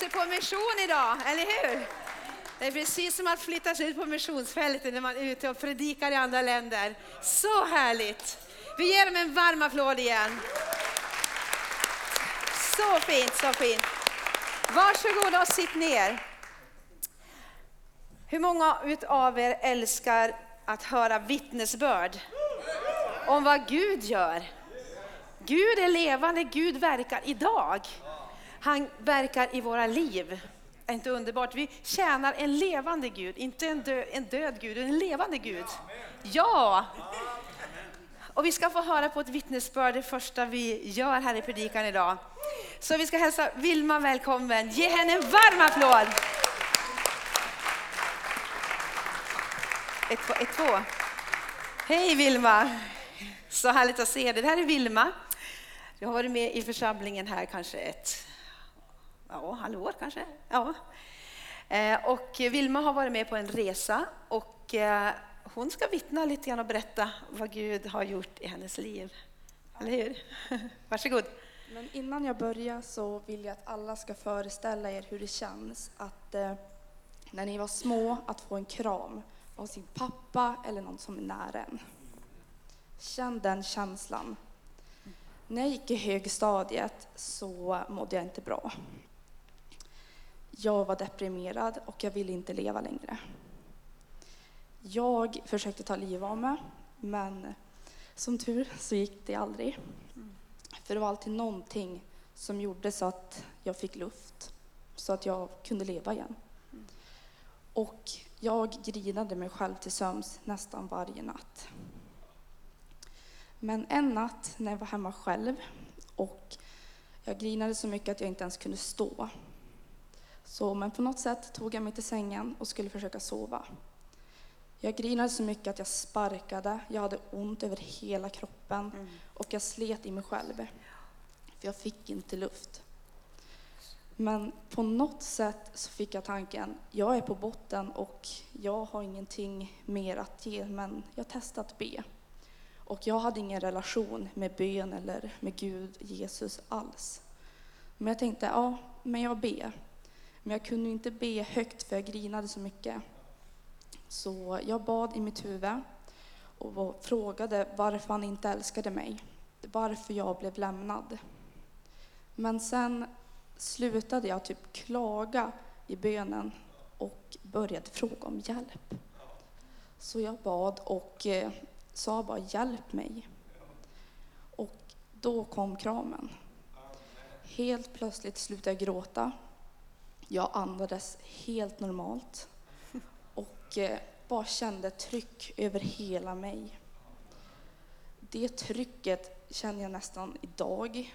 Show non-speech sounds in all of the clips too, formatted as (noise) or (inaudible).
Ute på mission idag, eller hur? Det är precis som att flytta sig ut på missionsfältet när man är ute och predikar i andra länder. Så härligt! Vi ger dem en varm applåd igen. Så fint, så fint. Varsågoda och sitt ner. Hur många av er älskar att höra vittnesbörd om vad Gud gör? Gud är levande, Gud verkar idag. Han verkar i våra liv. Är inte underbart? Vi tjänar en levande Gud, inte en, dö, en död Gud, en levande Gud. Ja! Och vi ska få höra på ett vittnesbörd, det första vi gör här i predikan idag. Så vi ska hälsa Vilma välkommen. Ge henne en varm applåd! Ett, två, ett, två. Hej Vilma! Så härligt att se dig. Det här är Vilma. Du har varit med i församlingen här kanske ett ja, halvår kanske. Ja. Eh, och Vilma har varit med på en resa och eh, hon ska vittna lite grann och berätta vad Gud har gjort i hennes liv. Eller hur? (laughs) Varsågod. Men innan jag börjar så vill jag att alla ska föreställa er hur det känns att eh, när ni var små att få en kram av sin pappa eller någon som är nära en. Känn den känslan. När jag gick i högstadiet så mådde jag inte bra. Jag var deprimerad och jag ville inte leva längre. Jag försökte ta livet av mig, men som tur så gick det aldrig. För det var alltid någonting som gjorde så att jag fick luft, så att jag kunde leva igen. Och jag grinade mig själv till sömns nästan varje natt. Men en natt när jag var hemma själv och jag grinade så mycket att jag inte ens kunde stå. Så, men på något sätt tog jag mig till sängen och skulle försöka sova. Jag grinade så mycket att jag sparkade, jag hade ont över hela kroppen mm. och jag slet i mig själv. För jag fick inte luft. Men på något sätt så fick jag tanken, jag är på botten och jag har ingenting mer att ge, men jag testar att be. Och jag hade ingen relation med bön eller med Gud, Jesus alls. Men jag tänkte, ja, men jag ber. Men jag kunde inte be högt för jag grinade så mycket. Så jag bad i mitt huvud och frågade varför han inte älskade mig. Varför jag blev lämnad. Men sen slutade jag typ klaga i bönen och började fråga om hjälp. Så jag bad och eh, sa bara hjälp mig. Och då kom kramen. Helt plötsligt slutade jag gråta. Jag andades helt normalt och eh, bara kände tryck över hela mig. Det trycket känner jag nästan idag.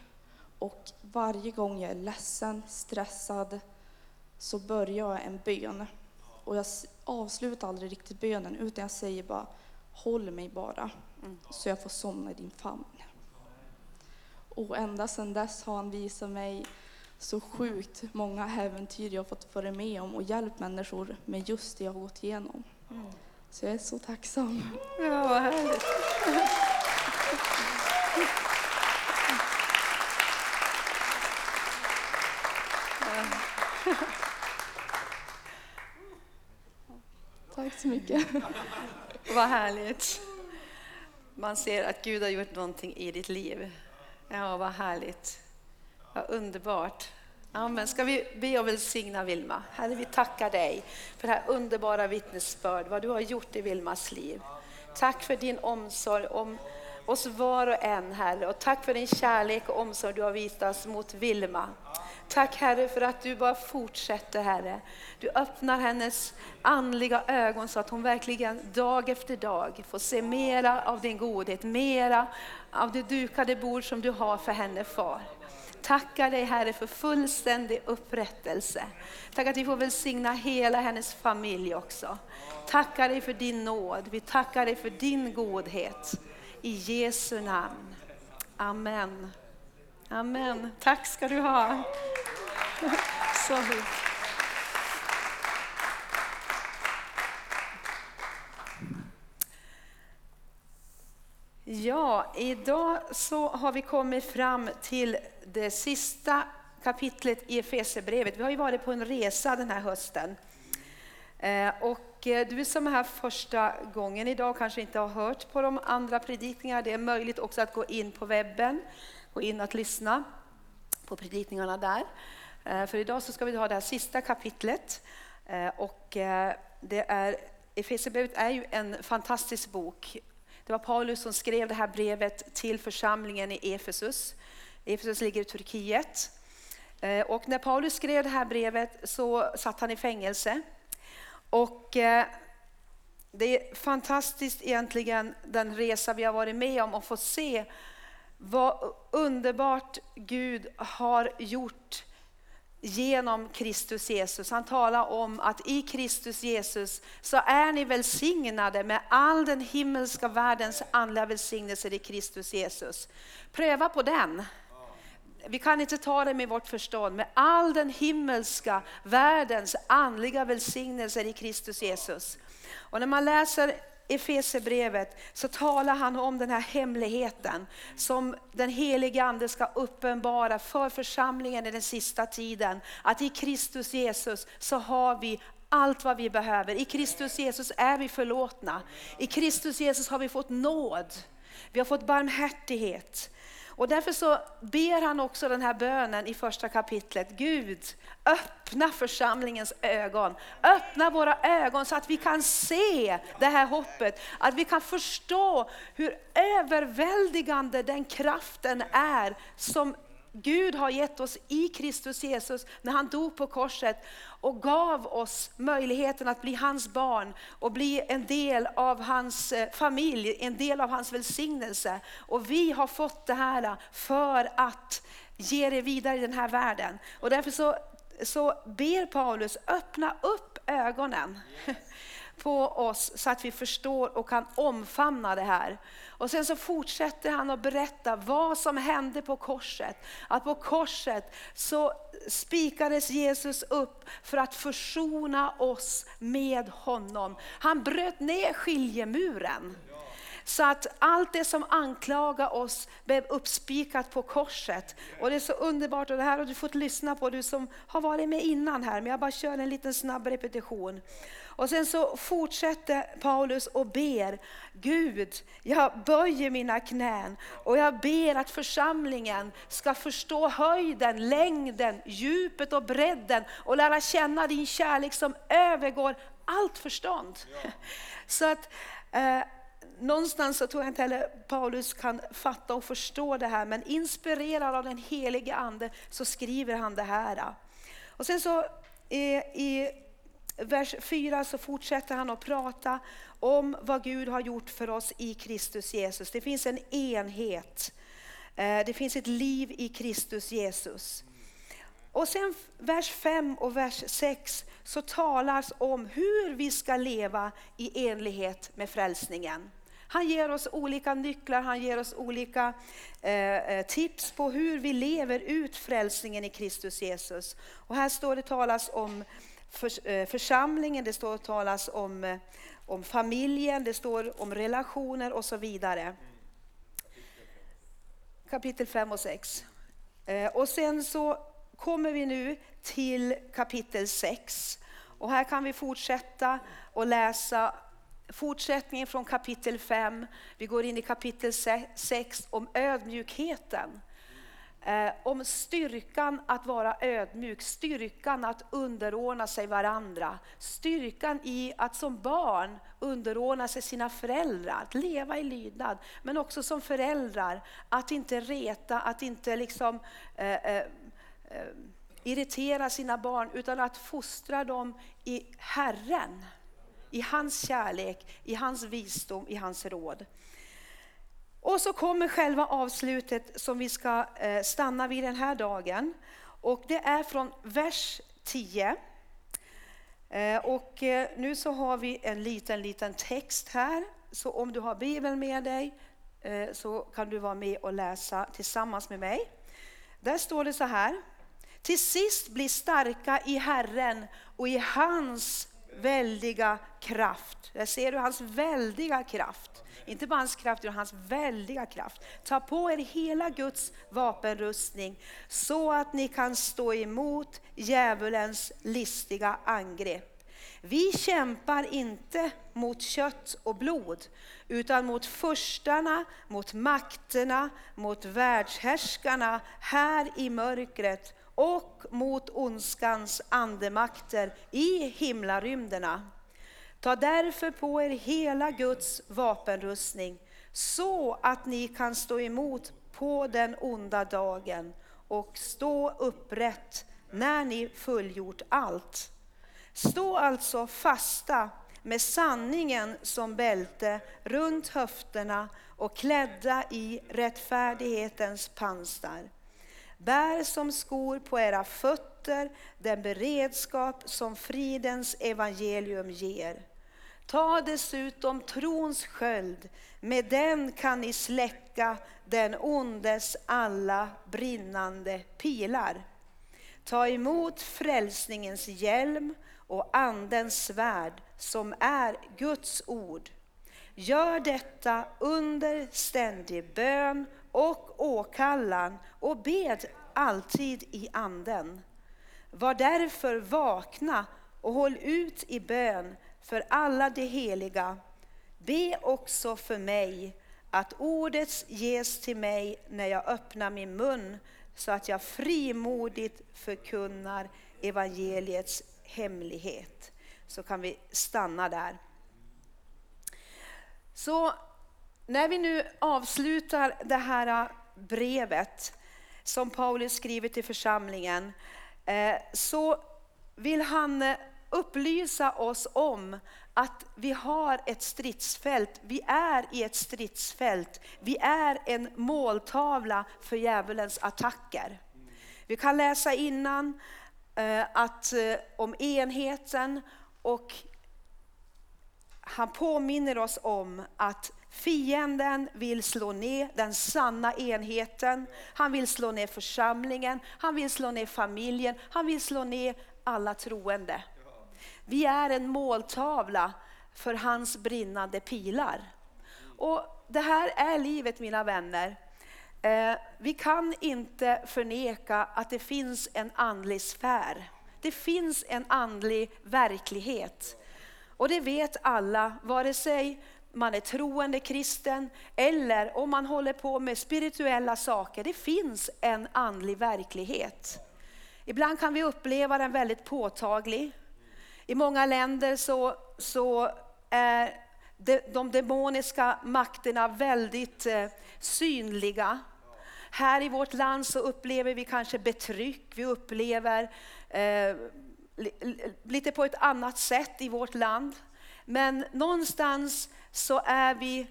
Och varje gång jag är ledsen, stressad, så börjar jag en bön. Och jag avslutar aldrig riktigt bönen, utan jag säger bara håll mig bara, mm. så jag får somna i din famn. Och ända sedan dess har han visat mig så sjukt många äventyr jag fått vara med om och hjälpt människor med just det jag har gått igenom. Mm. Så jag är så tacksam. Ja, vad härligt. Tack så mycket. Vad härligt. Man ser att Gud har gjort någonting i ditt liv. Ja, vad härligt. Ja, underbart. Amen. Ska vi be och välsigna Vilma? Herre, vi tackar dig för det här underbara vittnesbörd, vad du har gjort i Vilmas liv. Tack för din omsorg om oss var och en, Herre. Och tack för din kärlek och omsorg du har visat mot Vilma. Tack Herre för att du bara fortsätter Herre. Du öppnar hennes andliga ögon så att hon verkligen dag efter dag får se mera av din godhet, mera av det dukade bord som du har för henne far. Tackar dig Herre för fullständig upprättelse. Tack att vi får välsigna hela hennes familj också. Tackar dig för din nåd, vi tackar dig för din godhet. I Jesu namn. Amen. Amen. Tack ska du ha. (laughs) Så Ja, idag så har vi kommit fram till det sista kapitlet i Efesierbrevet. Vi har ju varit på en resa den här hösten. Eh, och eh, du som är här första gången idag kanske inte har hört på de andra predikningarna. Det är möjligt också att gå in på webben, gå in och lyssna på predikningarna där. Eh, för idag så ska vi ha det här sista kapitlet. Och det är, Efesierbrevet är ju en fantastisk bok. Det var Paulus som skrev det här brevet till församlingen i Efesus. Efesus ligger i Turkiet. Eh, och när Paulus skrev det här brevet så satt han i fängelse. Och eh, det är fantastiskt egentligen den resa vi har varit med om och få se vad underbart Gud har gjort genom Kristus Jesus. Han talar om att i Kristus Jesus så är ni välsignade med all den himmelska världens andliga välsignelser i Kristus Jesus. Pröva på den vi kan inte ta det med vårt förstånd, med all den himmelska världens andliga välsignelser i Kristus Jesus. Och när man läser Efesebrevet så talar han om den här hemligheten som den helige Ande ska uppenbara för församlingen i den sista tiden. Att i Kristus Jesus så har vi allt vad vi behöver. I Kristus Jesus är vi förlåtna. I Kristus Jesus har vi fått nåd. Vi har fått barmhärtighet. Och därför så ber han också den här bönen i första kapitlet. Gud, öppna församlingens ögon. Öppna våra ögon så att vi kan se det här hoppet. Att vi kan förstå hur överväldigande den kraften är som Gud har gett oss i Kristus Jesus när han dog på korset och gav oss möjligheten att bli hans barn och bli en del av hans eh, familj, en del av hans välsignelse. Och vi har fått det här för att ge det vidare i den här världen. Och därför så, så ber Paulus öppna upp ögonen på oss så att vi förstår och kan omfamna det här. Och sen så fortsätter han att berätta vad som hände på korset. Att på korset så spikades Jesus upp för att försona oss med honom. Han bröt ner skiljemuren. Så att allt det som anklagar oss blev uppspikat på korset. Och det är så underbart och det här har du fått lyssna på, du som har varit med innan här, men jag bara kör en liten snabb repetition. Och sen så fortsätter Paulus och ber, Gud, jag böjer mina knän och jag ber att församlingen ska förstå höjden, längden, djupet och bredden och lära känna din kärlek som övergår allt förstånd. Ja. (laughs) Så att eh, någonstans så tror jag inte heller Paulus kan fatta och förstå det här, men inspirerad av den helige ande så skriver han det här. Och sen så i, i vers 4 så fortsätter han att prata om vad Gud har gjort för oss i Kristus Jesus. Det finns en enhet. Eh, det finns ett liv i Kristus Jesus. Och sen vers 5 och vers 6 så talas om hur vi ska leva i enlighet med frälsningen. Han ger oss olika nycklar, han ger oss olika eh, eh tips på hur vi lever ut frälsningen i Kristus Jesus. Och här står det talas om för, eh, församlingen, det står talas om, eh, om familjen, det står om relationer och så vidare. Kapitel 5 och 6. Eh, och sen så kommer vi nu till kapitel 6. Och här kan vi fortsätta och läsa fortsättningen från kapitel 5. Vi går in i kapitel 6 om ödmjukheten. Eh, om styrkan att vara ödmjuk, styrkan att underordna sig varandra, styrkan i att som barn underordna sig sina föräldrar, att leva i lydnad, men också som föräldrar att inte reta, att inte liksom eh, eh, eh irritera sina barn, utan att fostra dem i Herren, i hans kärlek, i hans visdom, i hans råd. Och så kommer själva avslutet som vi ska eh, stanna vid den här dagen. Och det är från vers 10. Eh, och eh, nu så har vi en liten, liten text här. Så om du har Bibeln med dig så kan du vara med och läsa tillsammans med mig. Där står det så här. Till sist bli starka i Herren och i hans väldiga kraft. Där ser du hans väldiga kraft. Inte bara hans kraft utan hans väldiga kraft. Ta på er hela Guds vapenrustning så att ni kan stå emot djävulens listiga angrepp. Vi kämpar inte mot kött och blod utan mot förstarna, mot makterna, mot världshärskarna här i mörkret och mot ondskans andemakter i himlarymderna. Ta därför på er hela Guds vapenrustning så att ni kan stå emot på den onda dagen och stå upprätt när ni fullgjort allt. Stå alltså fasta med sanningen som bälte runt höfterna och klädda i rättfärdighetens pansar. Bär som skor på era fötter den beredskap som fridens evangelium ger. Ta dessutom trons sköld, med den kan ni släcka den ondes alla brinnande pilar. Ta emot frälsningens hjälm och andens svärd som är Guds ord. Gör detta under ständig bön och åkallan och bed alltid i anden. Var därför vakna och håll ut i bön för alla de heliga. Be också för mig att ordet ges till mig när jag öppnar min mun så att jag frimodigt förkunnar evangeliets hemlighet. Så kan vi stanna där. Så när vi nu avslutar det här brevet som Paulus skriver till församlingen eh, så vill han eh, upplysa oss om att vi har ett stridsfält. Vi är i ett stridsfält. Vi är en måltavla för djävulens attacker. Vi kan läsa innan eh, att, eh, om enheten och han påminner oss om att Fienden vill slå ner den sanna enheten, han vill slå ner församlingen, han vill slå ner familjen, han vill slå ner alla troende. Vi är en måltavla för hans brinnande pilar. Och Det här är livet mina vänner. Eh, vi kan inte förneka att det finns en andlig sfär. Det finns en andlig verklighet. Och det vet alla, vare sig man är troende kristen eller om man håller på med spirituella saker. Det finns en andlig verklighet. Ibland kan vi uppleva den väldigt påtaglig. I många länder så, så är de demoniska makterna väldigt eh, synliga. Här i vårt land så upplever vi kanske betryck, vi upplever eh, lite på ett annat sätt i vårt land. Men någonstans så, är vi,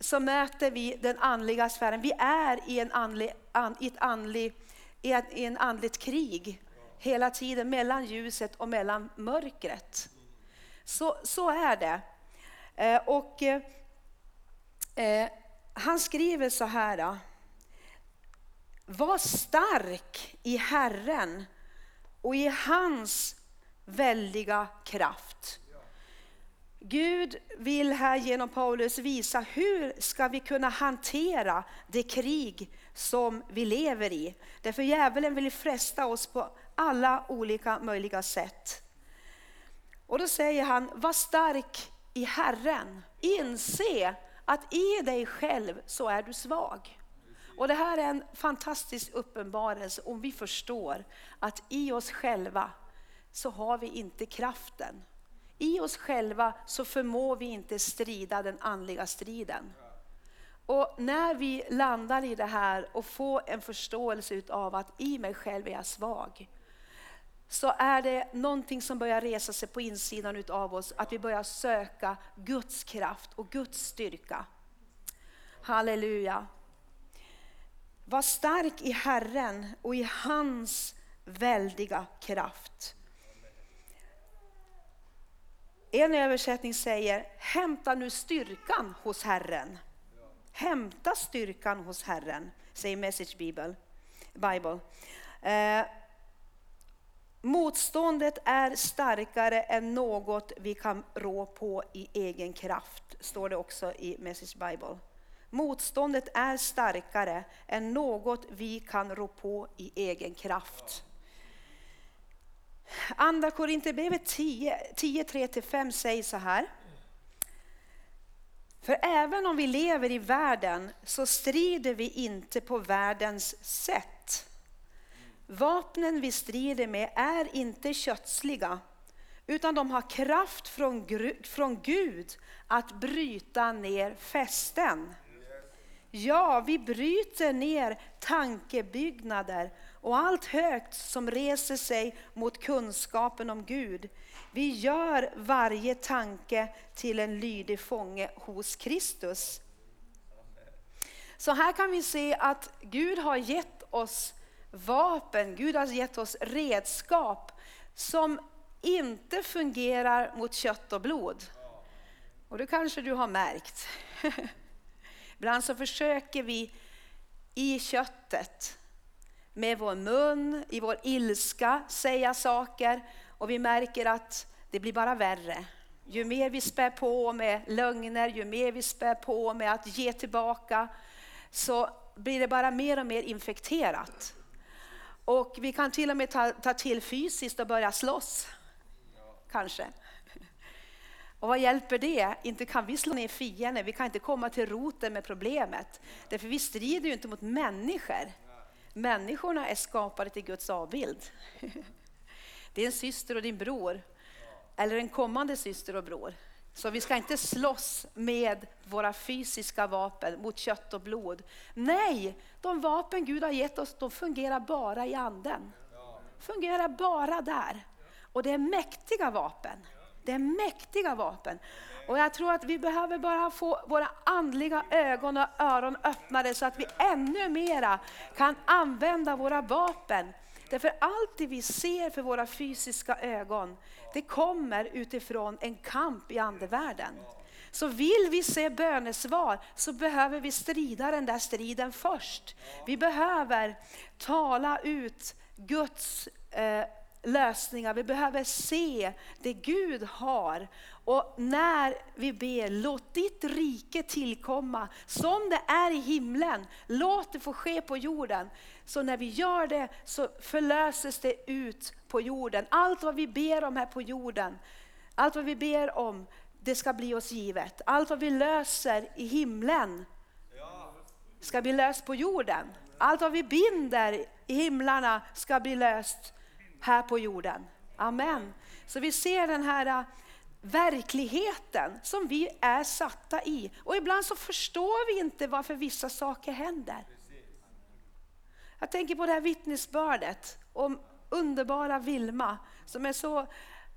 så möter vi den andliga sfären. Vi är i, en andlig, an, i, ett andlig, i, ett, i en andligt krig hela tiden mellan ljuset och mellan mörkret. Så, så är det. Eh, och eh, Han skriver så här. Var stark i Herren och i hans väldiga kraft. Gud vill här genom Paulus visa hur ska vi kunna hantera det krig som vi lever i. Därför djävulen vill fresta oss på alla olika möjliga sätt. Och då säger han, var stark i Herren. Inse att i dig själv så är du svag. Och det här är en fantastisk uppenbarelse om vi förstår att i oss själva så har vi inte kraften. I oss själva så förmår vi inte strida den andliga striden. Och när vi landar i det här och får en förståelse av att i mig själv är jag svag, så är det någonting som börjar resa sig på insidan av oss, att vi börjar söka Guds kraft och Guds styrka. Halleluja. Var stark i Herren och i hans väldiga kraft. En översättning säger, hämta nu styrkan hos Herren. Hämta styrkan hos Herren, säger Message Bible. Bible. Eh, Motståndet är starkare än något vi kan rå på i egen kraft, står det också i Message Bible. Motståndet är starkare än något vi kan rå på i egen kraft. Andra Korinthierbrevet 10, 10 3-5 säger så här. För även om vi lever i världen så strider vi inte på världens sätt. Vapnen vi strider med är inte kötsliga utan de har kraft från, från Gud att bryta ner fästen. Ja, vi bryter ner tankebyggnader och allt högt som reser sig mot kunskapen om Gud. Vi gör varje tanke till en lydig fånge hos Kristus. Så här kan vi se att Gud har gett oss vapen, Gud har gett oss redskap som inte fungerar mot kött och blod. Och det kanske du har märkt. (laughs) Ibland så försöker vi i köttet med vår mun, i vår ilska säga saker och vi märker att det blir bara värre. Ju mer vi spär på med lögner, ju mer vi spär på med att ge tillbaka så blir det bara mer och mer infekterat. Och vi kan till och med ta, ta till fysiskt och börja slåss. Kanske. Och vad hjälper det? Inte kan vi slå ner fienden, vi kan inte komma till roten med problemet. Därför vi strider ju inte mot människor. Människorna är skapade till Guds avbild. (laughs) Din syster och din bror, eller en kommande syster och bror. Så vi ska inte slåss med våra fysiska vapen mot kött och blod. Nej, de vapen Gud har gett oss, de fungerar bara i anden. Fungerar bara där. Och det är mäktiga vapen. Det är mäktiga vapen. Och jag tror att vi behöver bara få våra andliga ögon och öron öppnade så att vi ännu mera kan använda våra vapen. Därför allt det vi ser för våra fysiska ögon, det kommer utifrån en kamp i andevärlden. Så vill vi se bönesvar så behöver vi strida den där striden först. Vi behöver tala ut Guds eh, lösningar. Vi behöver se det Gud har. Och när vi ber, låt ditt rike tillkomma som det är i himlen. Låt det få ske på jorden. Så när vi gör det så förlöses det ut på jorden. Allt vad vi ber om här på jorden, allt vad vi ber om, det ska bli oss givet. Allt vad vi löser i himlen ska bli löst på jorden. Allt vad vi binder i himlarna ska bli löst här på jorden. Amen. Så vi ser den här äh, verkligheten som vi är satta i. Och ibland så förstår vi inte varför vissa saker händer. Jag tänker på det här vittnesbördet om underbara Vilma som är så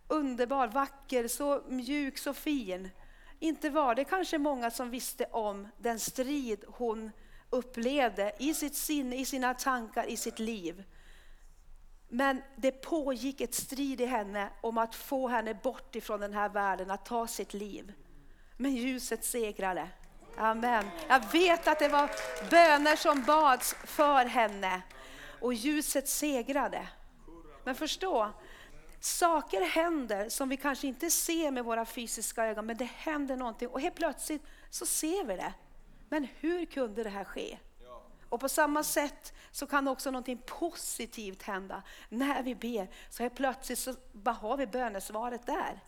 underbar, vacker, så mjuk, så fin. Inte var det kanske många som visste om den strid hon upplevde i sitt sinne, i sina tankar, i sitt liv. Men det pågick ett strid i henne om att få henne bort ifrån den här världen, att ta sitt liv. Men ljuset segrade. Amen. Jag vet att det var böner som bads för henne och ljuset segrade. Men förstå, saker händer som vi kanske inte ser med våra fysiska ögon, men det händer någonting och helt plötsligt så ser vi det. Men hur kunde det här ske? Och på samma sätt så kan också någonting positivt hända. När vi ber så är plötsligt så bara har vi bönesvaret där.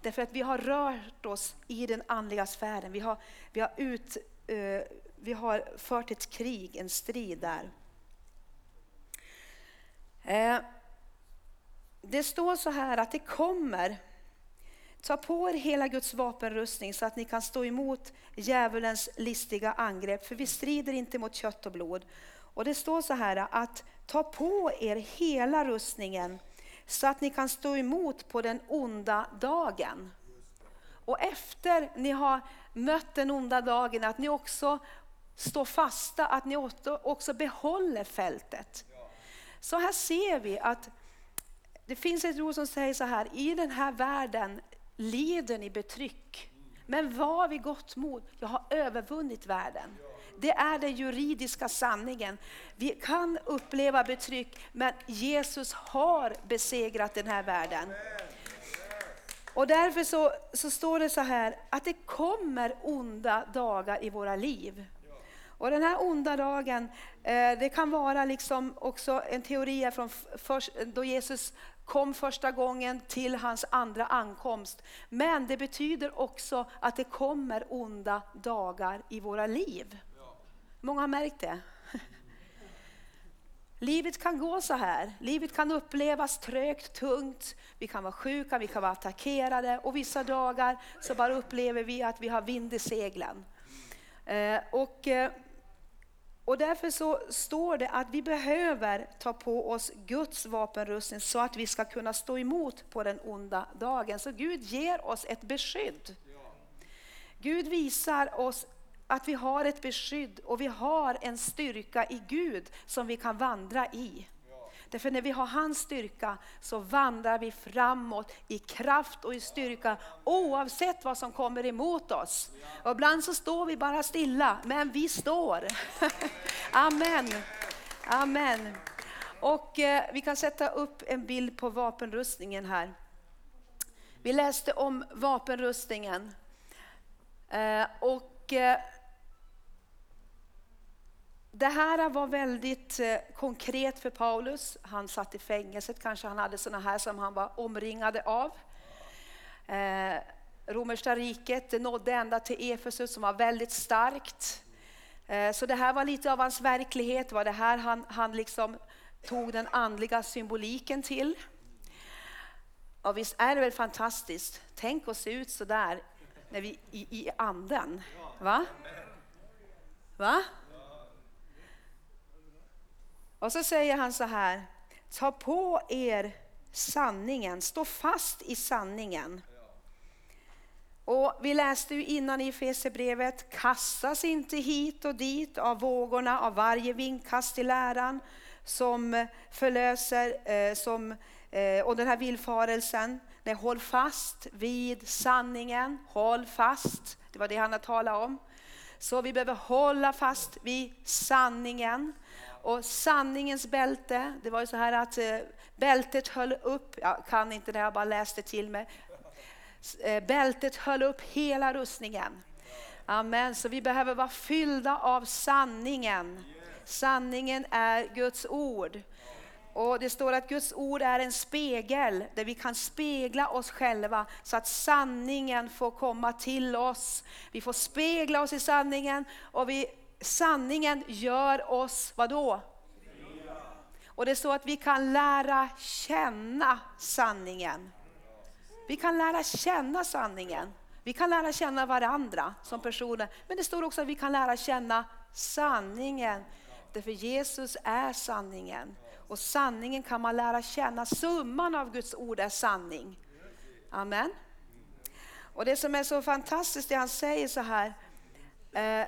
Därför att vi har rört oss i den andliga sfären. Vi har, vi har, ut, uh, vi har fört ett krig, en strid där. Uh, det står så här att det kommer Ta på er hela Guds vapenrustning så att ni kan stå emot djävulens listiga angrepp. För vi strider inte mot kött och blod. Och det står så här att ta på er hela rustningen så att ni kan stå emot på den onda dagen. Och efter ni har mött den onda dagen, att ni också står fasta, att ni också behåller fältet. Så här ser vi att det finns ett ord som säger så här, i den här världen lider ni betryck. Men var vid gott mod, jag har övervunnit världen. Det är den juridiska sanningen. Vi kan uppleva betryck, men Jesus har besegrat den här världen. Och därför så, så står det så här att det kommer onda dagar i våra liv. Och den här onda dagen, eh, det kan vara liksom också en teori från först, då Jesus kom första gången till hans andra ankomst. Men det betyder också att det kommer onda dagar i våra liv. Många har märkt det. Livet kan gå så här. Livet kan upplevas trögt, tungt. Vi kan vara sjuka, vi kan vara attackerade och vissa dagar så bara upplever vi att vi har vind i seglen. Eh, och eh, och därför så står det att vi behöver ta på oss Guds vapenrustning så att vi ska kunna stå emot på den onda dagen. Så Gud ger oss ett beskydd. Gud visar oss att vi har ett beskydd och vi har en styrka i Gud som vi kan vandra i. Därför när vi har hans styrka så vandrar vi framåt i kraft och i styrka oavsett vad som kommer emot oss. Och ibland så står vi bara stilla, men vi står. (laughs) Amen. Amen. Och eh, vi kan sätta upp en bild på vapenrustningen här. Vi läste om vapenrustningen. Eh, och eh, det här var väldigt eh, konkret för Paulus. Han satt i fängelset, kanske han hade sådana här som han var omringade av. Eh, romerska riket nådde ända till Efesus som var väldigt starkt. Eh, så det här var lite av hans verklighet, var det här han, han liksom tog den andliga symboliken till. Och visst är det väl fantastiskt? Tänk att se ut så där när vi, i, i anden. Va? Va? Och så säger han så här, ta på er sanningen, stå fast i sanningen. Och vi läste ju innan i Efesierbrevet, kastas inte hit och dit av vågorna, av varje vindkast i läran som förlöser, eh, som, eh, och den här villfarelsen. Nej, håll fast vid sanningen, håll fast. Det var det han har talat om. Så vi behöver hålla fast vid sanningen. Och sanningens bälte, det var ju så här att eh, bältet höll upp, jag kan inte det, jag bara läste till mig. Eh, bältet höll upp hela rustningen. Amen, så vi behöver vara fyllda av sanningen. Sanningen är Guds ord. Och Det står att Guds ord är en spegel där vi kan spegla oss själva så att sanningen får komma till oss. Vi får spegla oss i sanningen och vi sanningen gör oss, vadå? Och det är så att vi kan lära känna sanningen. Vi kan lära känna sanningen. Vi kan lära känna varandra som personer. Men det står också att vi kan lära känna sanningen. Därför Jesus är sanningen. Och sanningen kan man lära känna. Summan av Guds ord är sanning. Amen. Och det som är så fantastiskt, det han säger så här. Eh,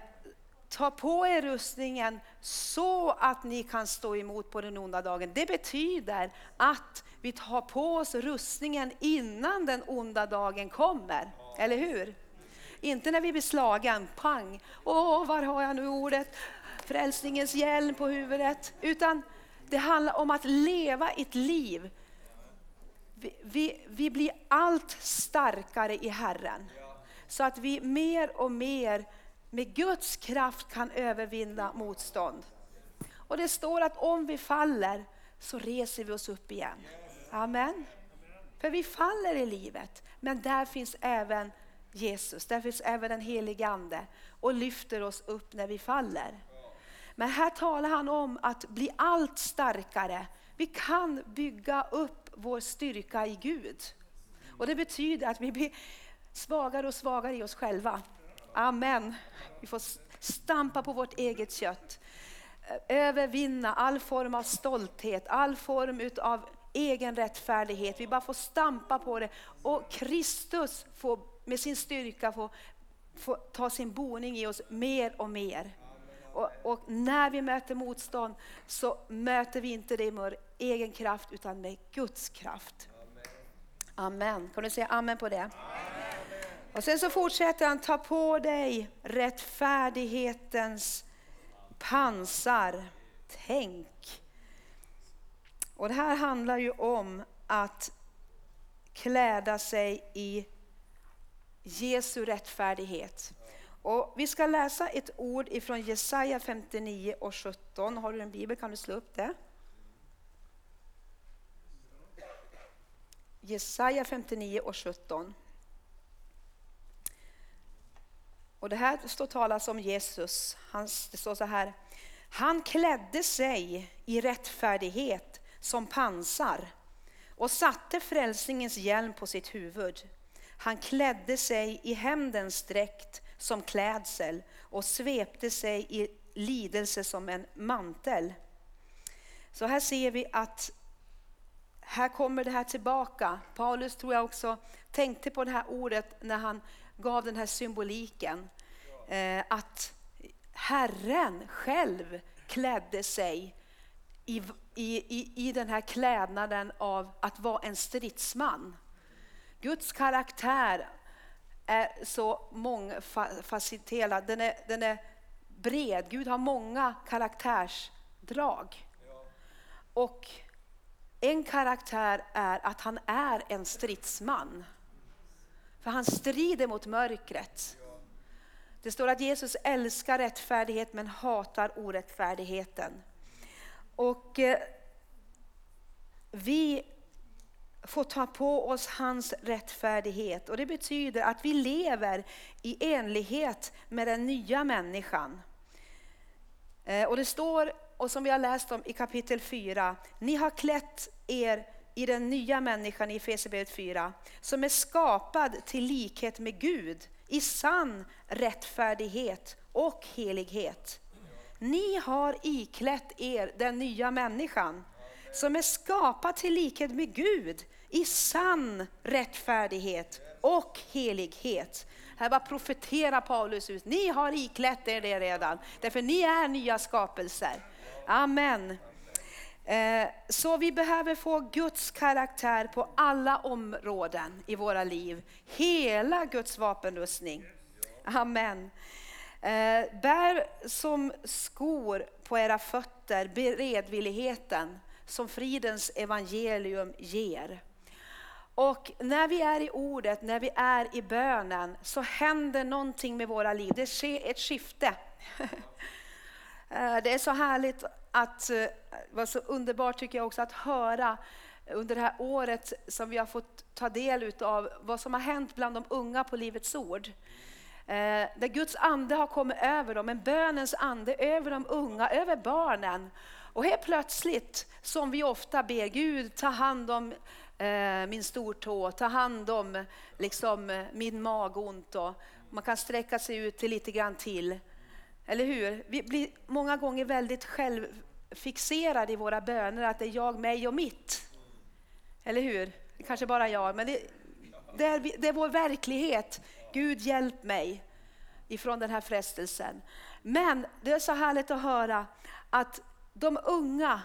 ta på er rustningen så att ni kan stå emot på den onda dagen. Det betyder att vi tar på oss rustningen innan den onda dagen kommer. Eller hur? Inte när vi blir slagen, pang, åh var har jag nu ordet, frälsningens hjälm på huvudet. Utan det handlar om att leva ett liv. Vi, vi, vi blir allt starkare i Herren. Så att vi mer och mer med Guds kraft kan övervinna motstånd. Och det står att om vi faller så reser vi oss upp igen. Amen. För vi faller i livet, men där finns även Jesus, där finns även den helige Ande och lyfter oss upp när vi faller. Men här talar han om att bli allt starkare. Vi kan bygga upp vår styrka i Gud. Och det betyder att vi blir svagare och svagare i oss själva. Amen. Vi får stampa på vårt eget kött. Eh, övervinna all form av stolthet, all form av egen rättfärdighet. Vi bara får stampa på det och Kristus får med sin styrka få, få ta sin boning i oss mer och mer. Och, och, när vi möter motstånd så möter vi inte det med vår egen kraft utan med Guds kraft. Amen. Kan du säga amen på det? Amen. Och sen så fortsätter han, ta på dig rättfärdighetens pansar. Tänk. Och det här handlar ju om att kläda sig i Jesu rättfärdighet. Och vi ska läsa ett ord ifrån Jesaja 59 och 17. Har du en bibel kan du slå upp det. Jesaja 59 och 17. Och det här står talas om Jesus. Han, det står så här. Han klädde sig i rättfärdighet som pansar och satte frälsningens hjälm på sitt huvud. Han klädde sig i hämndens dräkt som klädsel och svepte sig i lidelse som en mantel. Så här ser vi att här kommer det här tillbaka. Paulus tror jag också tänkte på det här ordet när han gav den här symboliken. Eh, att Herren själv klädde sig i, i, i den här klädnaden av att vara en stridsman. Guds karaktär är så mångfacetterad, den är, den är bred. Gud har många karaktärsdrag. Och en karaktär är att han är en stridsman. För han strider mot mörkret. Det står att Jesus älskar rättfärdighet men hatar orättfärdigheten. Och eh, vi får ta på oss hans rättfärdighet och det betyder att vi lever i enlighet med den nya människan. Eh, och det står, och som vi har läst om i kapitel 4, ni har klätt er i den nya människan i Efesierbrevet 4, som är skapad till likhet med Gud i sann rättfärdighet och helighet. Ni har iklätt er den nya människan som är skapad till likhet med Gud i sann rättfärdighet och helighet. Här bara profeterar Paulus ut, ni har iklätt er det redan, därför ni är nya skapelser. Amen. Eh, så vi behöver få Guds karaktär på alla områden i våra liv. Hela Guds vapenrustning. Amen. Eh, bär som skor på era fötter beredvilligheten som fridens evangelium ger. Och när vi är i ordet, när vi är i bönen så händer någonting med våra liv. Det sker ett skifte. (laughs) Eh, det är så härligt att, eh, var så underbart tycker jag också att höra under det här året som vi har fått ta del av vad som har hänt bland de unga på Livets Ord. Eh, där Guds ande har kommit över dem, en bönens ande över de unga, över barnen. Och helt plötsligt, som vi ofta ber, Gud ta hand om eh, min stortå, ta hand om liksom, min magont. Och man kan sträcka sig ut till lite grann till. Eller hur? Vi blir många gånger väldigt självfixerade i våra böner, att det är jag, mig och mitt. Eller hur? Kanske bara jag, men det, det, är, det är vår verklighet. Gud hjälp mig ifrån den här frestelsen. Men det är så härligt att höra att de unga,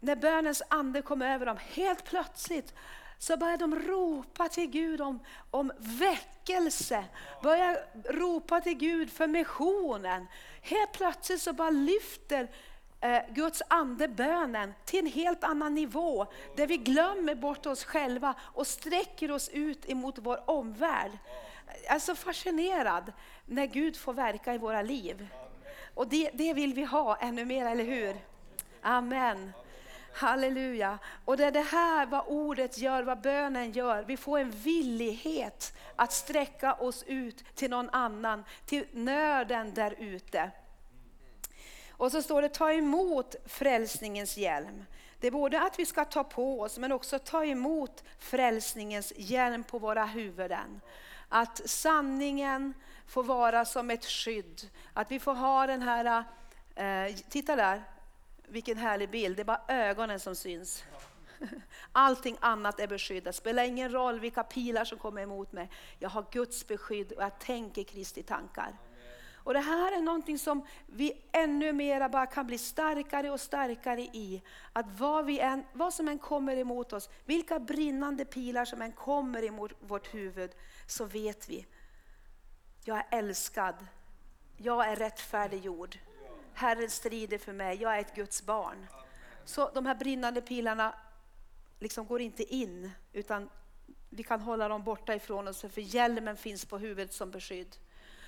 när bönens ande kom över dem, helt plötsligt så börjar de ropa till Gud om, om väckelse, börjar ropa till Gud för missionen. Helt plötsligt så bara lyfter eh, Guds ande bönen till en helt annan nivå, där vi glömmer bort oss själva och sträcker oss ut emot vår omvärld. Jag är så fascinerad när Gud får verka i våra liv. Och det, det vill vi ha ännu mer, eller hur? Amen. Halleluja. Och det är det här vad ordet gör, vad bönen gör. Vi får en villighet att sträcka oss ut till någon annan, till nöden där ute. Och så står det ta emot frälsningens hjälm. Det är både att vi ska ta på oss men också ta emot frälsningens hjälm på våra huvuden. Att sanningen får vara som ett skydd. Att vi får ha den här, eh, titta där, vilken härlig bild, det är bara ögonen som syns. (laughs) Allting annat är beskyddat. Det spelar ingen roll vilka pilar som kommer emot mig. Jag har Guds beskydd och jag tänker Kristi tankar. Och Det här är någonting som vi ännu mera bara kan bli starkare och starkare i. Att vad, vi än, vad som än kommer emot oss, vilka brinnande pilar som än kommer emot vårt huvud, så vet vi. Jag är älskad. Jag är rättfärdiggjord. Herren strider för mig, jag är ett Guds barn. Så de här brinnande pilarna liksom går inte in, utan vi kan hålla dem borta ifrån oss, för hjälmen finns på huvudet som beskydd.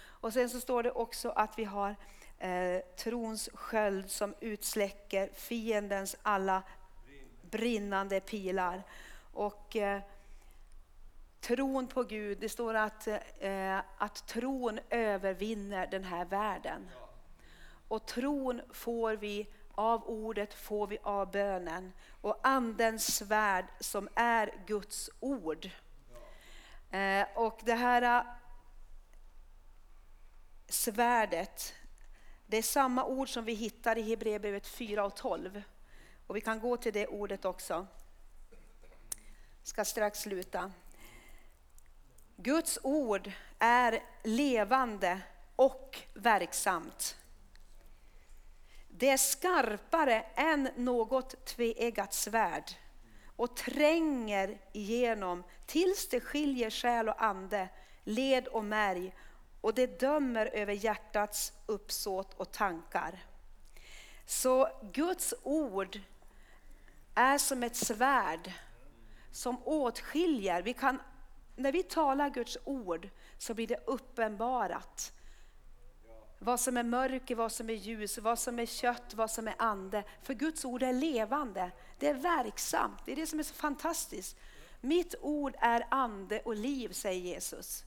Och sen så står det också att vi har eh, trons sköld som utsläcker fiendens alla brinnande pilar. Och eh, tron på Gud, det står att, eh, att tron övervinner den här världen. Och tron får vi av ordet, får vi av bönen. Och andens svärd som är Guds ord. Eh, och det här eh, svärdet, det är samma ord som vi hittar i Hebreerbrevet 4 och 12. Och vi kan gå till det ordet också. Ska strax sluta. Guds ord är levande och verksamt. Det är skarpare än något tveeggat svärd och tränger igenom tills det skiljer själ och ande, led och märg och det dömer över hjärtats uppsåt och tankar. Så Guds ord är som ett svärd som åtskiljer. Vi kan, när vi talar Guds ord så blir det uppenbarat. Vad som är mörker, vad som är ljus, vad som är kött, vad som är ande. För Guds ord är levande, det är verksamt. Det är det som är så fantastiskt. Mitt ord är ande och liv, säger Jesus.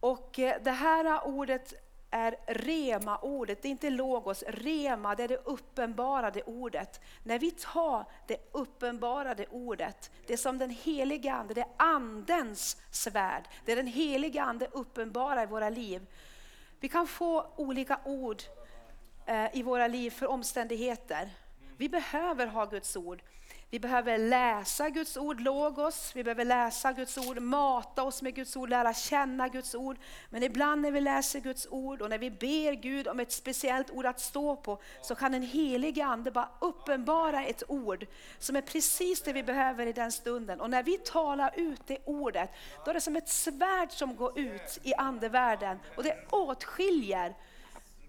Och eh, det här ordet är rema-ordet, det är inte logos. Rema, det är det uppenbarade ordet. När vi tar det uppenbarade ordet, det är som den heliga Ande, det är Andens svärd. Det är den heliga Ande uppenbarar i våra liv. Vi kan få olika ord eh, i våra liv för omständigheter. Vi behöver ha Guds ord. Vi behöver läsa Guds ord, logos, vi behöver läsa Guds ord, mata oss med Guds ord, lära känna Guds ord. Men ibland när vi läser Guds ord och när vi ber Gud om ett speciellt ord att stå på så kan den helige Ande bara uppenbara ett ord som är precis det vi behöver i den stunden. Och när vi talar ut det ordet, då är det som ett svärd som går ut i andevärlden och det åtskiljer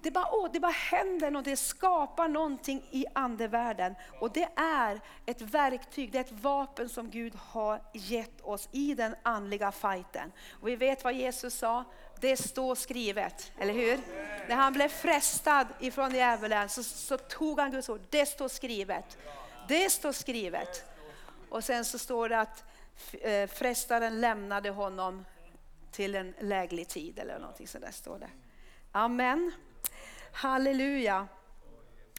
det bara, det bara händer något, det skapar någonting i andevärlden. Och det är ett verktyg, det är ett vapen som Gud har gett oss i den andliga fighten. Och vi vet vad Jesus sa, det står skrivet, eller hur? När han blev frestad ifrån djävulen så, så tog han Guds ord, det står skrivet. Det står skrivet. Och sen så står det att eh, frestaren lämnade honom till en läglig tid eller någonting sådär står det. Amen. Halleluja.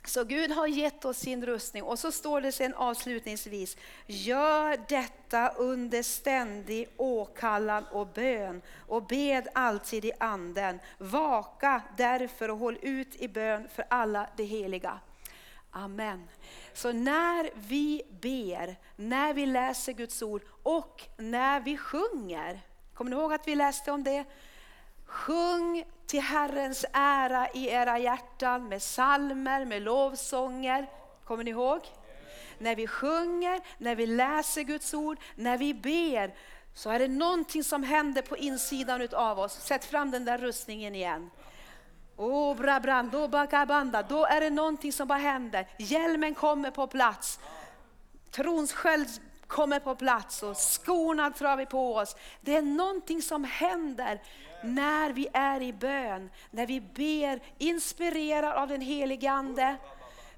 Så Gud har gett oss sin rustning och så står det sen avslutningsvis, gör detta under ständig åkallan och bön och bed alltid i anden. Vaka därför och håll ut i bön för alla de heliga. Amen. Så när vi ber, när vi läser Guds ord och när vi sjunger, kommer ni ihåg att vi läste om det? Sjung till Herrens ära i era hjärtan med salmer, med lovsånger. Kommer ni ihåg? När vi sjunger, när vi läser Guds ord, när vi ber så är det någonting som händer på insidan av oss. Sätt fram den där rustningen igen. Oh, brabrando, bakabanda. Då är det någonting som bara händer. Hjälmen kommer på plats. Trons sköld kommer på plats och skorna drar vi på oss. Det är någonting som händer när vi är i bön, när vi ber, inspirerad av den helige Ande.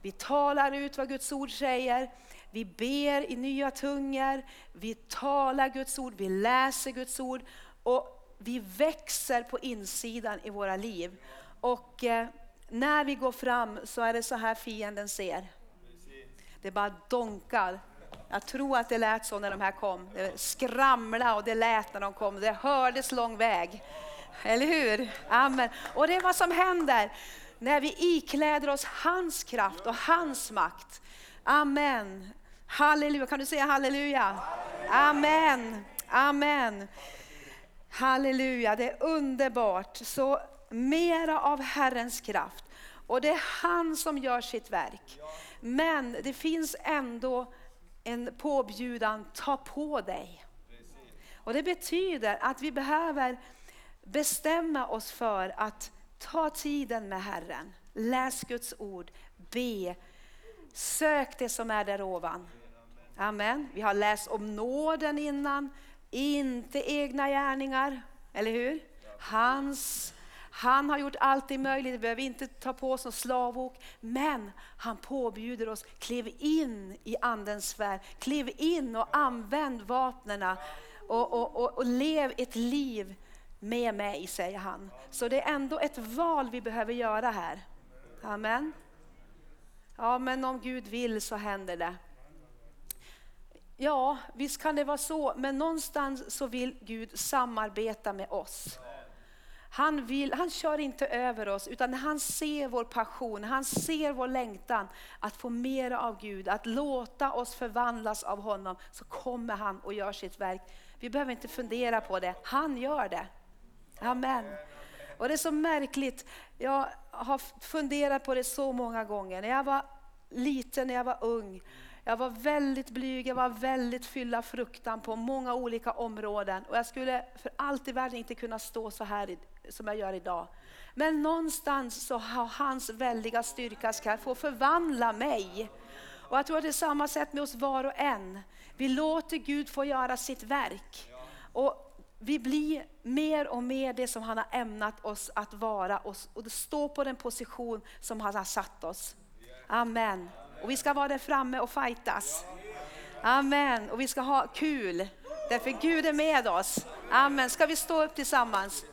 Vi talar ut vad Guds ord säger. Vi ber i nya tungor, vi talar Guds ord, vi läser Guds ord och vi växer på insidan i våra liv. Och eh, när vi går fram så är det så här fienden ser. Det bara donkar jag tror att det lät så när de här kom. Det skramlade och det lät när de kom. Det hördes lång väg. Eller hur? Amen. Och det är vad som händer när vi ikläder oss hans kraft och hans makt. Amen. Halleluja. Kan du säga halleluja? Amen. Amen. Halleluja, det är underbart. Så mera av Herrens kraft. Och det är han som gör sitt verk. Men det finns ändå en påbjudan, ta på dig. Och det betyder att vi behöver bestämma oss för att ta tiden med Herren. Läs Guds ord, be, sök det som är där ovan. Amen. Vi har läst om nåden innan, inte egna gärningar, eller hur? Hans han har gjort allt det möjligt, vi behöver inte ta på oss någon slavok. Men han påbjuder oss, kliv in i andens värld. Kliv in och använd vapnena och, och, och, och lev ett liv med mig, säger han. Så det är ändå ett val vi behöver göra här. Amen. Ja, men om Gud vill så händer det. Ja, visst kan det vara så, men någonstans så vill Gud samarbeta med oss. Han, vill, han kör inte över oss, utan när han ser vår passion, han ser vår längtan att få mer av Gud, att låta oss förvandlas av honom, så kommer han och gör sitt verk. Vi behöver inte fundera på det, han gör det. Amen. Och det är så märkligt, jag har funderat på det så många gånger. När jag var liten, när jag var ung, jag var väldigt blyg, jag var väldigt fylld av fruktan på många olika områden. Och jag skulle för allt i världen inte kunna stå så här som jag gör idag. Men någonstans så har hans väldiga styrka ska få förvandla mig. Och jag tror att det är samma sätt med oss var och en. Vi låter Gud få göra sitt verk. Och vi blir mer och mer det som han har ämnat oss att vara och stå på den position som han har satt oss. Amen. Och vi ska vara där framme och fightas. Amen. Och vi ska ha kul. Därför Gud är med oss. Amen. Ska vi stå upp tillsammans?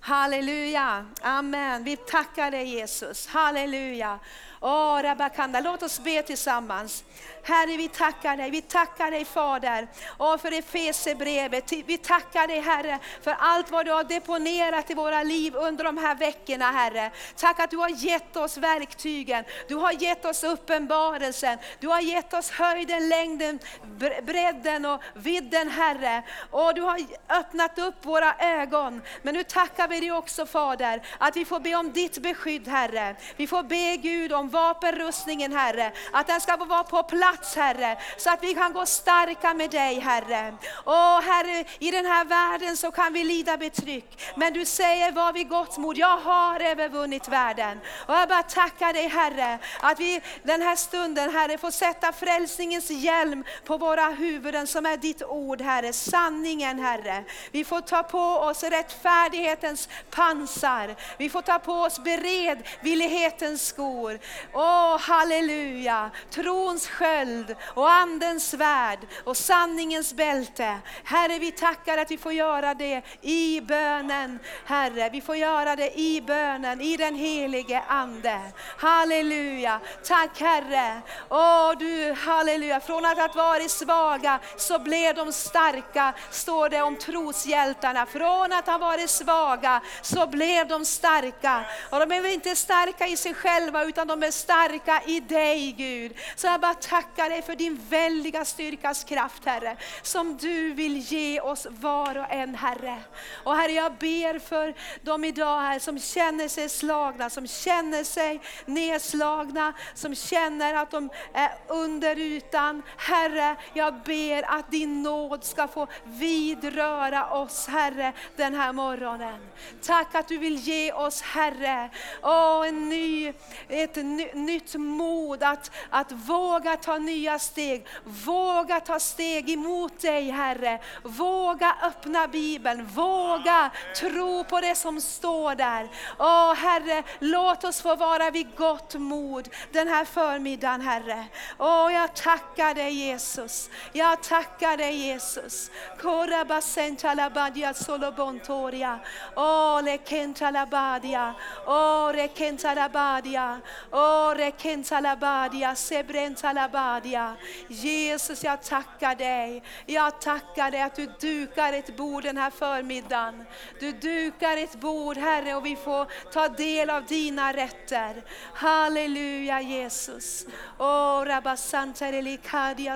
Halleluja, amen. Vi tackar dig Jesus, halleluja. Oh, Rabakanda, låt oss be tillsammans. Herre, vi tackar dig. Vi tackar dig Fader oh, för Efesierbrevet, Vi tackar dig Herre för allt vad du har deponerat i våra liv under de här veckorna Herre. Tack att du har gett oss verktygen. Du har gett oss uppenbarelsen. Du har gett oss höjden, längden, bredden och vidden Herre. Och du har öppnat upp våra ögon. Men nu tackar vi dig också Fader att vi får be om ditt beskydd Herre. Vi får be Gud om vapenrustningen Herre. Att den ska vara på plats Herre, så att vi kan gå starka med dig Herre. Åh Herre, i den här världen så kan vi lida betryck, men du säger var vid gott mod, jag har övervunnit världen. Och jag bara tackar dig Herre, att vi den här stunden Herre får sätta frälsningens hjälm på våra huvuden som är ditt ord Herre, sanningen Herre. Vi får ta på oss rättfärdighetens pansar, vi får ta på oss beredvillighetens skor. Åh halleluja, trons sköld och andens svärd och sanningens bälte. Herre, vi tackar att vi får göra det i bönen. Herre, vi får göra det i bönen, i den helige Ande. Halleluja. Tack Herre. Åh du, halleluja. Från att ha varit svaga så blev de starka, står det om troshjältarna. Från att ha varit svaga så blev de starka. Och de är inte starka i sig själva utan de är starka i dig Gud. Så jag bara tackar dig för din väldiga styrkas kraft Herre, som du vill ge oss var och en Herre. Och Herre jag ber för dem idag här som känner sig slagna, som känner sig nedslagna, som känner att de är under ytan. Herre, jag ber att din nåd ska få vidröra oss Herre den här morgonen. Tack att du vill ge oss Herre, oh, en ny, ett nytt nytt mod att, att våga ta nya steg. Våga ta steg emot dig Herre. Våga öppna Bibeln, våga tro på det som står där. Åh Herre, låt oss få vara vid gott mod den här förmiddagen Herre. Åh, jag tackar dig Jesus. Jag tackar dig Jesus. Kora basentalabadia solobontoria. Åh, lekentalabadia. Åh, rekentalabadia. Åh, Jesus, jag tackar dig. Jag tackar dig att du dukar ett bord den här förmiddagen. Du dukar ett bord Herre och vi får ta del av dina rätter. Halleluja Jesus. Oh,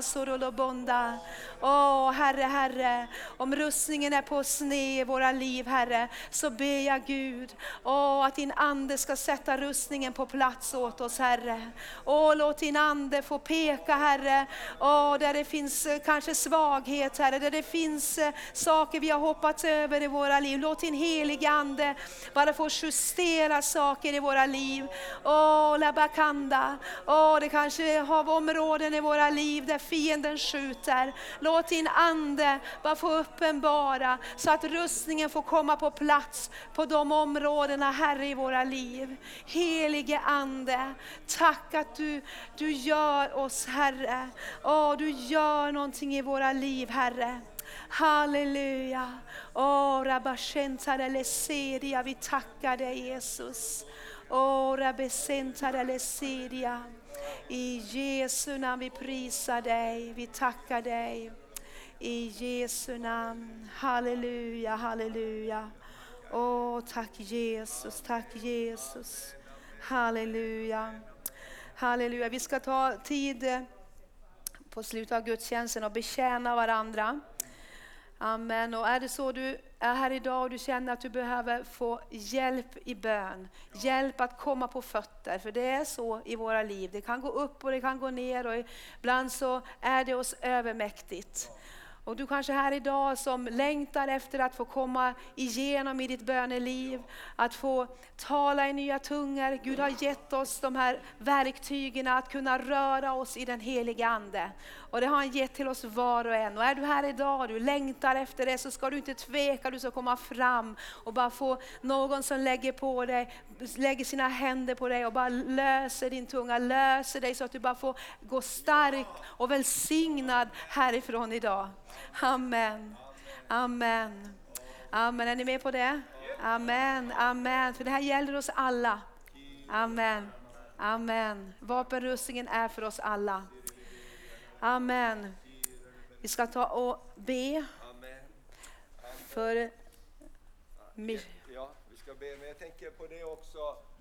sorolobonda. Åh, Herre, Herre, om rustningen är på sned i våra liv, Herre, så ber jag Gud, åh, att din Ande ska sätta rustningen på plats åt oss Herre. Åh, låt din ande få peka Herre, Åh, där det finns eh, kanske svaghet Herre, där det finns eh, saker vi har hoppat över i våra liv. Låt din heliga ande bara få justera saker i våra liv. Åh, labakanda. Åh, det kanske har områden i våra liv där fienden skjuter. Låt din ande bara få uppenbara så att rustningen får komma på plats på de områdena Herre i våra liv. Helige Ande, tack att du, du gör oss Herre. Åh, du gör någonting i våra liv Herre. Halleluja. Åh, leseria, vi tackar dig Jesus. Åh, rabesentare leseria. I Jesu namn vi prisar dig, vi tackar dig. I Jesu namn. Halleluja, halleluja. Åh, tack Jesus, tack Jesus. Halleluja. Halleluja. Vi ska ta tid eh, på slutet av gudstjänsten och betjäna varandra. Amen. Och är det så du är här idag och du känner att du behöver få hjälp i bön, hjälp att komma på fötter, för det är så i våra liv. Det kan gå upp och det kan gå ner och ibland så är det oss övermäktigt. Och du kanske är här idag som längtar efter att få komma igenom i ditt böneliv, att få tala i nya tungor. Gud har gett oss de här verktygen att kunna röra oss i den heliga Ande. Och det har han gett till oss var och en. Och är du här idag och du längtar efter det så ska du inte tveka, du ska komma fram och bara få någon som lägger på dig, lägger sina händer på dig och bara löser din tunga, löser dig så att du bara får gå stark och välsignad härifrån idag. Amen. Amen. Amen. Är ni med på det? Amen. Amen. För det här gäller oss alla. Amen. Amen. Vapenrustningen är för oss alla. Amen. Vi ska ta och be för... Ja, vi ska be, men jag tänker på det också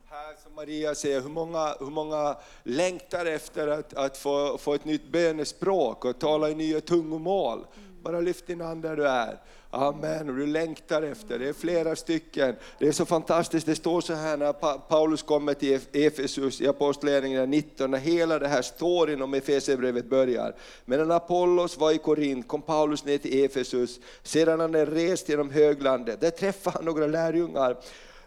här som Maria säger, hur många, hur många längtar efter att, att få, få ett nytt bönespråk och tala i nya tungomål. Bara lyft din hand där du är. Amen, och du längtar efter, det är flera stycken. Det är så fantastiskt, det står så här när Paulus kommer till Efesus i Apostlagärningarna 19, när hela det här storyn om Efesierbrevet börjar. Medan Apollos var i Korint kom Paulus ner till Efesus, sedan han är rest genom höglandet, där träffade han några lärjungar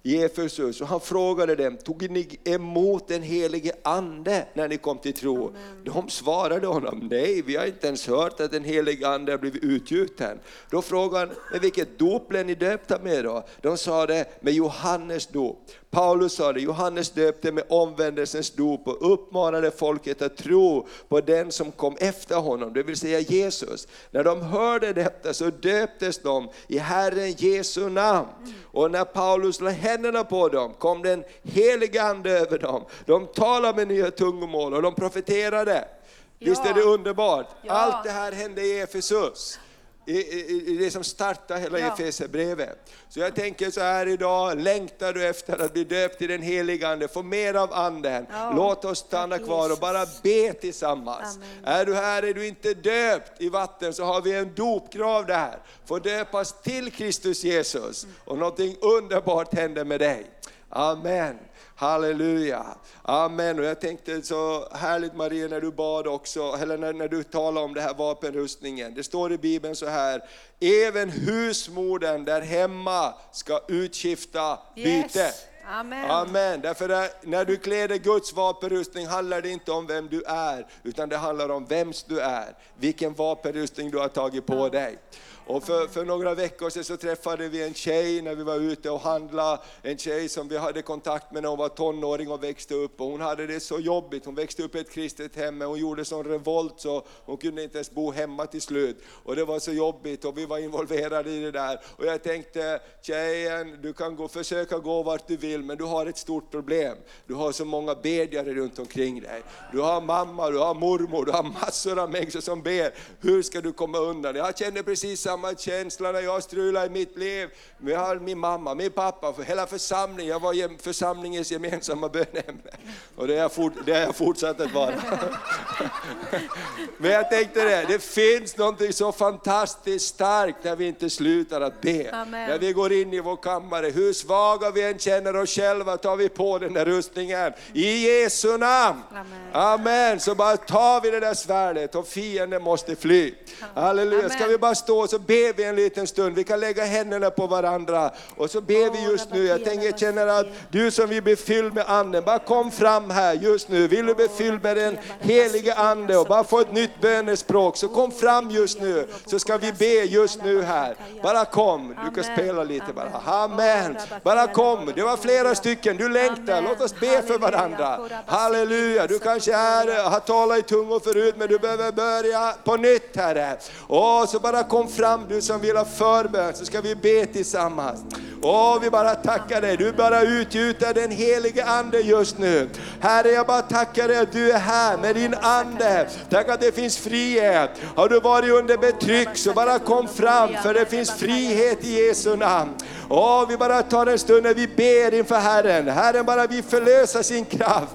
i Efesus och han frågade dem, tog ni emot den helige Ande när ni kom till tro? Amen. De svarade honom, nej vi har inte ens hört att den helige Ande har blivit utgjuten. Då frågade han, men vilket dop blev ni döpta med då? De sa det, med Johannes dop. Paulus sa det, Johannes döpte med omvändelsens dop och uppmanade folket att tro på den som kom efter honom, det vill säga Jesus. När de hörde detta så döptes de i Herren Jesu namn. Och när Paulus la händerna på dem kom den heliga Ande över dem. De talade med nya tungomål och de profeterade. Ja. Visst är det underbart? Ja. Allt det här hände i Efesus i, det som startar hela ja. Efesierbrevet. Så jag tänker så här idag, längtar du efter att bli döpt i den heliga Ande, få mer av Anden. Ja. Låt oss stanna kvar och bara be tillsammans. Amen. Är du här, är du inte döpt i vatten så har vi en dopgrav där. Få döpas till Kristus Jesus och någonting underbart händer med dig. Amen. Halleluja. Amen. Och jag tänkte så härligt Maria när du bad också, eller när, när du talade om det här vapenrustningen. Det står i Bibeln så här, även husmodern där hemma ska utskifta byte. Yes. Amen. Amen. Därför när du kläder Guds vapenrustning handlar det inte om vem du är, utan det handlar om vems du är. Vilken vapenrustning du har tagit på dig. Och för, för några veckor sedan så träffade vi en tjej när vi var ute och handlade, en tjej som vi hade kontakt med när hon var tonåring och växte upp. Och hon hade det så jobbigt, hon växte upp i ett kristet hem men hon gjorde sån revolt så hon kunde inte ens bo hemma till slut. Och det var så jobbigt och vi var involverade i det där. Och jag tänkte, tjejen du kan gå, försöka gå vart du vill men du har ett stort problem. Du har så många bedjare runt omkring dig. Du har mamma, du har mormor, du har massor av människor som ber. Hur ska du komma undan? Jag känner precis samma samma känsla när jag strulade i mitt liv. Vi har min mamma, min pappa, för hela församlingen. Jag var församlingens gemensamma bönämne. Och det har jag, fort, det jag fortsatt att vara. (laughs) Men jag tänkte det, det finns något så fantastiskt starkt när vi inte slutar att be. Amen. När vi går in i vår kammare, hur svaga vi än känner oss själva tar vi på den där rustningen. I Jesu namn! Amen. Amen. Så bara tar vi det där svärdet och fienden måste fly. Halleluja. Amen. Ska vi bara stå och så ber vi en liten stund. Vi kan lägga händerna på varandra och så ber vi just nu. Jag tänker jag känner att du som vill bli fylld med anden, bara kom fram här just nu. Vill du bli fylld med den helige ande och bara få ett nytt bönespråk så kom fram just nu så ska vi be just nu här. Bara kom, du kan spela lite bara. Amen. Bara kom, det var flera stycken, du längtar. Låt oss be för varandra. Halleluja, du kanske är, har talat i tungor förut men du behöver börja på nytt Herre. Och så bara kom fram du som vill ha förbön så ska vi be tillsammans. Åh, vi bara tackar dig, du bara utgjuter den helige Ande just nu. Herre, jag bara tackar dig att du är här med din Ande. Tack att det finns frihet. Har du varit under betryck så bara kom fram för det finns frihet i Jesu namn. Åh, vi bara tar en stund när vi ber inför Herren. Herren bara vill förlösa sin kraft.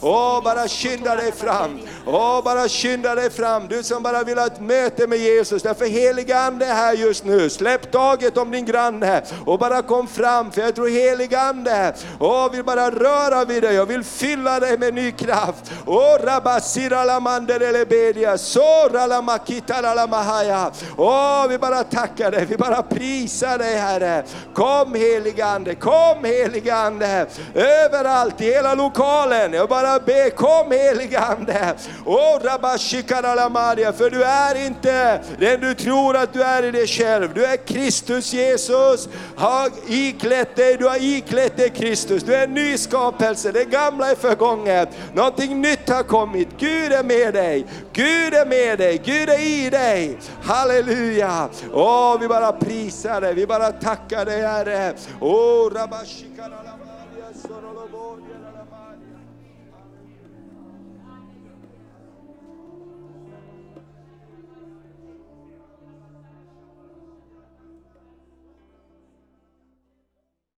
Åh, bara skynda dig fram. come Åh, bara skynda dig fram. Du som bara vill ha ett möte med Jesus. Därför heliga Ande är här just nu. Släpp taget om din granne och bara kom fram. För jag tror heliga Ande, åh, vill bara röra vid dig. Jag vill fylla dig med ny kraft. Åh, rabasira la sora la makita la mahaya. Åh, vi bara tackar dig. Vi bara prisar dig Herre. Kom heliga Ande, kom heliga Ande. Överallt i hela lokalen. Jag bara ber, kom heliga Ande. Oh, Åh, Rabashikaralamaria. För du är inte den du tror att du är i dig själv. Du är Kristus Jesus. Har iklätt dig, du har iklätt dig Kristus. Du är en ny skapelse. Det gamla är förgånget. Någonting nytt har kommit. Gud är med dig. Gud är med dig. Gud är i dig. Halleluja. Åh, vi bara prisar dig. Vi bara tackar dig Herre. Oh, Rabashikaralamaria.